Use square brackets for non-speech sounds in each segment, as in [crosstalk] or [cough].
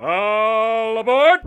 All aboard!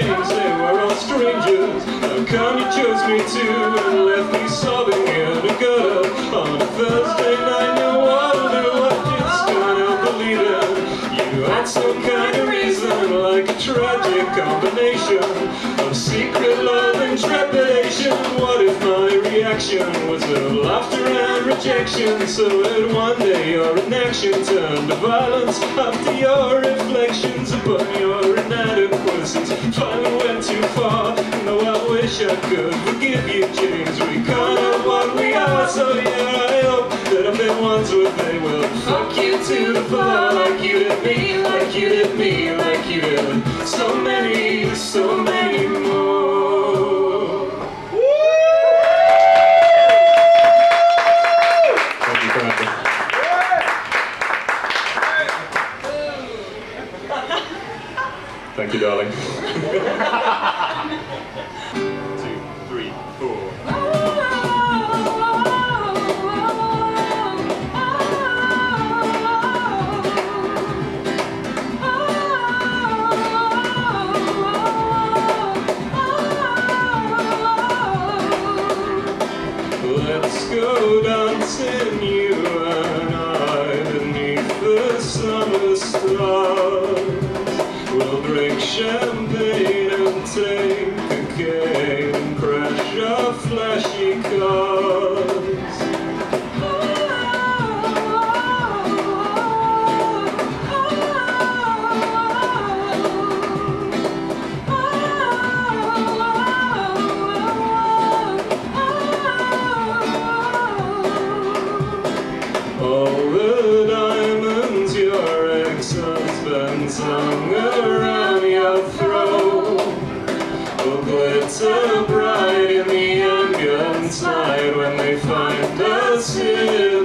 Tell they were all strangers. How come you chose me too and left me sobbing in a gutter on a Thursday night? No knew I just can't help believing you had some kind tragic combination of secret love and trepidation. What if my reaction was of laughter and rejection? So that one day your inaction turned to violence after your reflections upon your inadequacies finally went too far. No, I wish I could forgive you, James. We can't what we are, so yeah, I hope that I've been ones with they will fuck you to the floor like you did me, like you did me, like you did so many, so many drink champagne and take find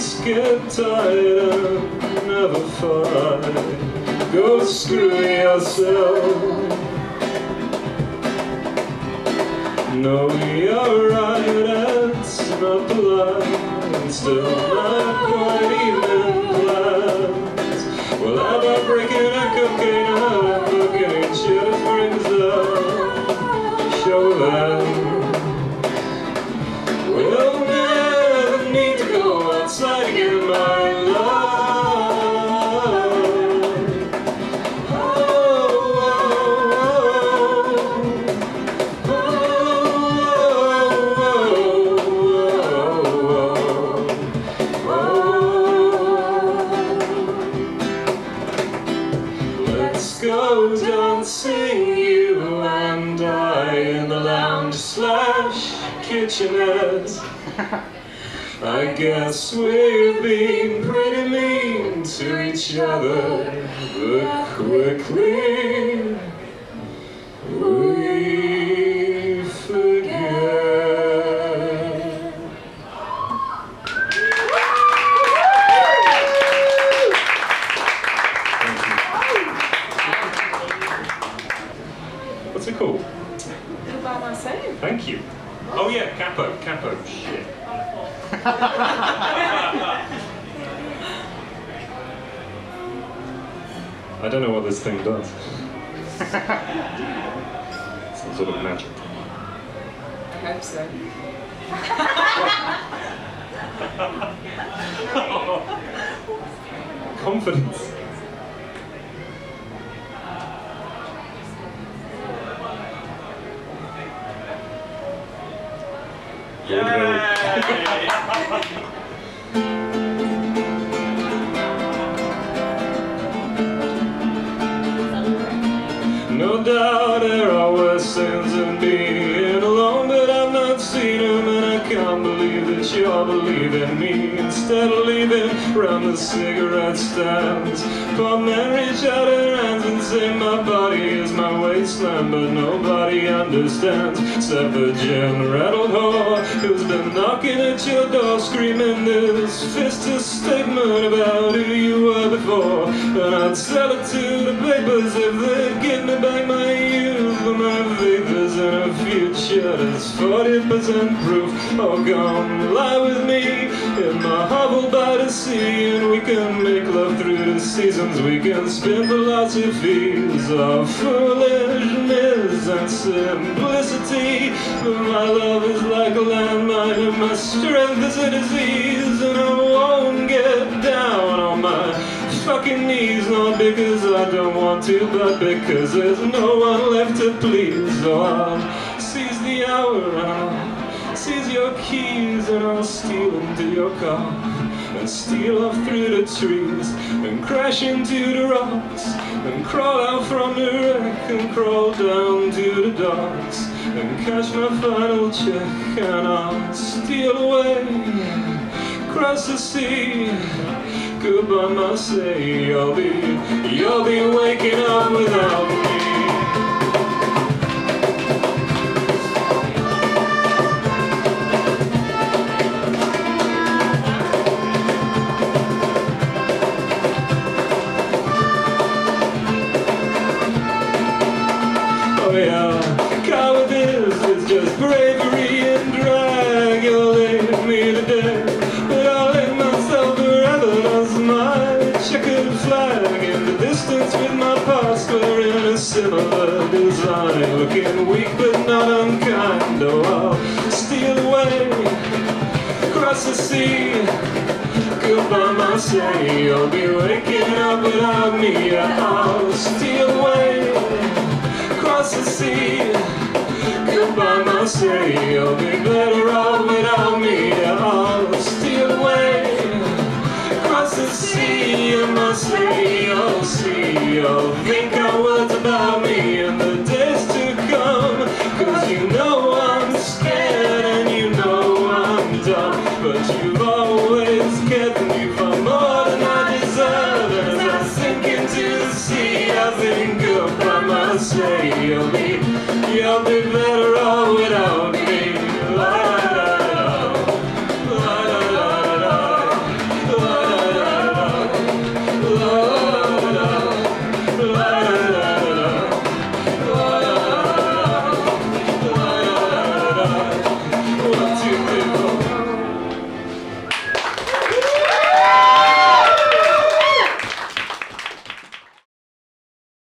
Let's get tired and never fight. Go screw yourself. No, you're right, that's not polite. And still not quite even plans. Well, about breaking a cocaine kitchenette. I guess we've been pretty mean to each other, but quickly we forget. What's it called? Who by myself? Thank you. Oh yeah, capo, capo. Shit. [laughs] I don't know what this thing does. Some sort of magic. I hope so. [laughs] Confidence. Yeah. Believe that you're believing me. Instead of leaving round the cigarette stands. But men reach out their hands and say my body is my wasteland, but nobody understands. Except the rattled whore who's been knocking at your door, screaming this fist statement about who you were before, and I'd sell it to the papers if they'd give me back my youth, my vapors and a future that's 40% proof. Oh, come lie with me in my hovel by the sea, and we can make love through the seasons. We can spin philosophies of foolishness and simplicity. But my love is like a landmine, and my strength is a disease, and I knees, not because I don't want to, but because there's no one left to please. So I'll seize the hour I'll seize your keys and I'll steal into your car and steal off through the trees and crash into the rocks and crawl out from the wreck and crawl down to the docks and catch my final check and I'll steal away across the sea. Goodbye, Marseille. You'll be, you'll be waking up without me. Oh yeah, similar looking weak but not unkind. Oh, I'll steal away across the sea. Goodbye, Marseille. You'll be waking up without me. I'll steal away across the sea. Goodbye, Marseille. You'll be better off without me. I'll steal away across the sea. And Marseille, you'll see. You'll think our words about me in the days to come. Cause you know I'm scared and you know I'm dumb. But you've always for me for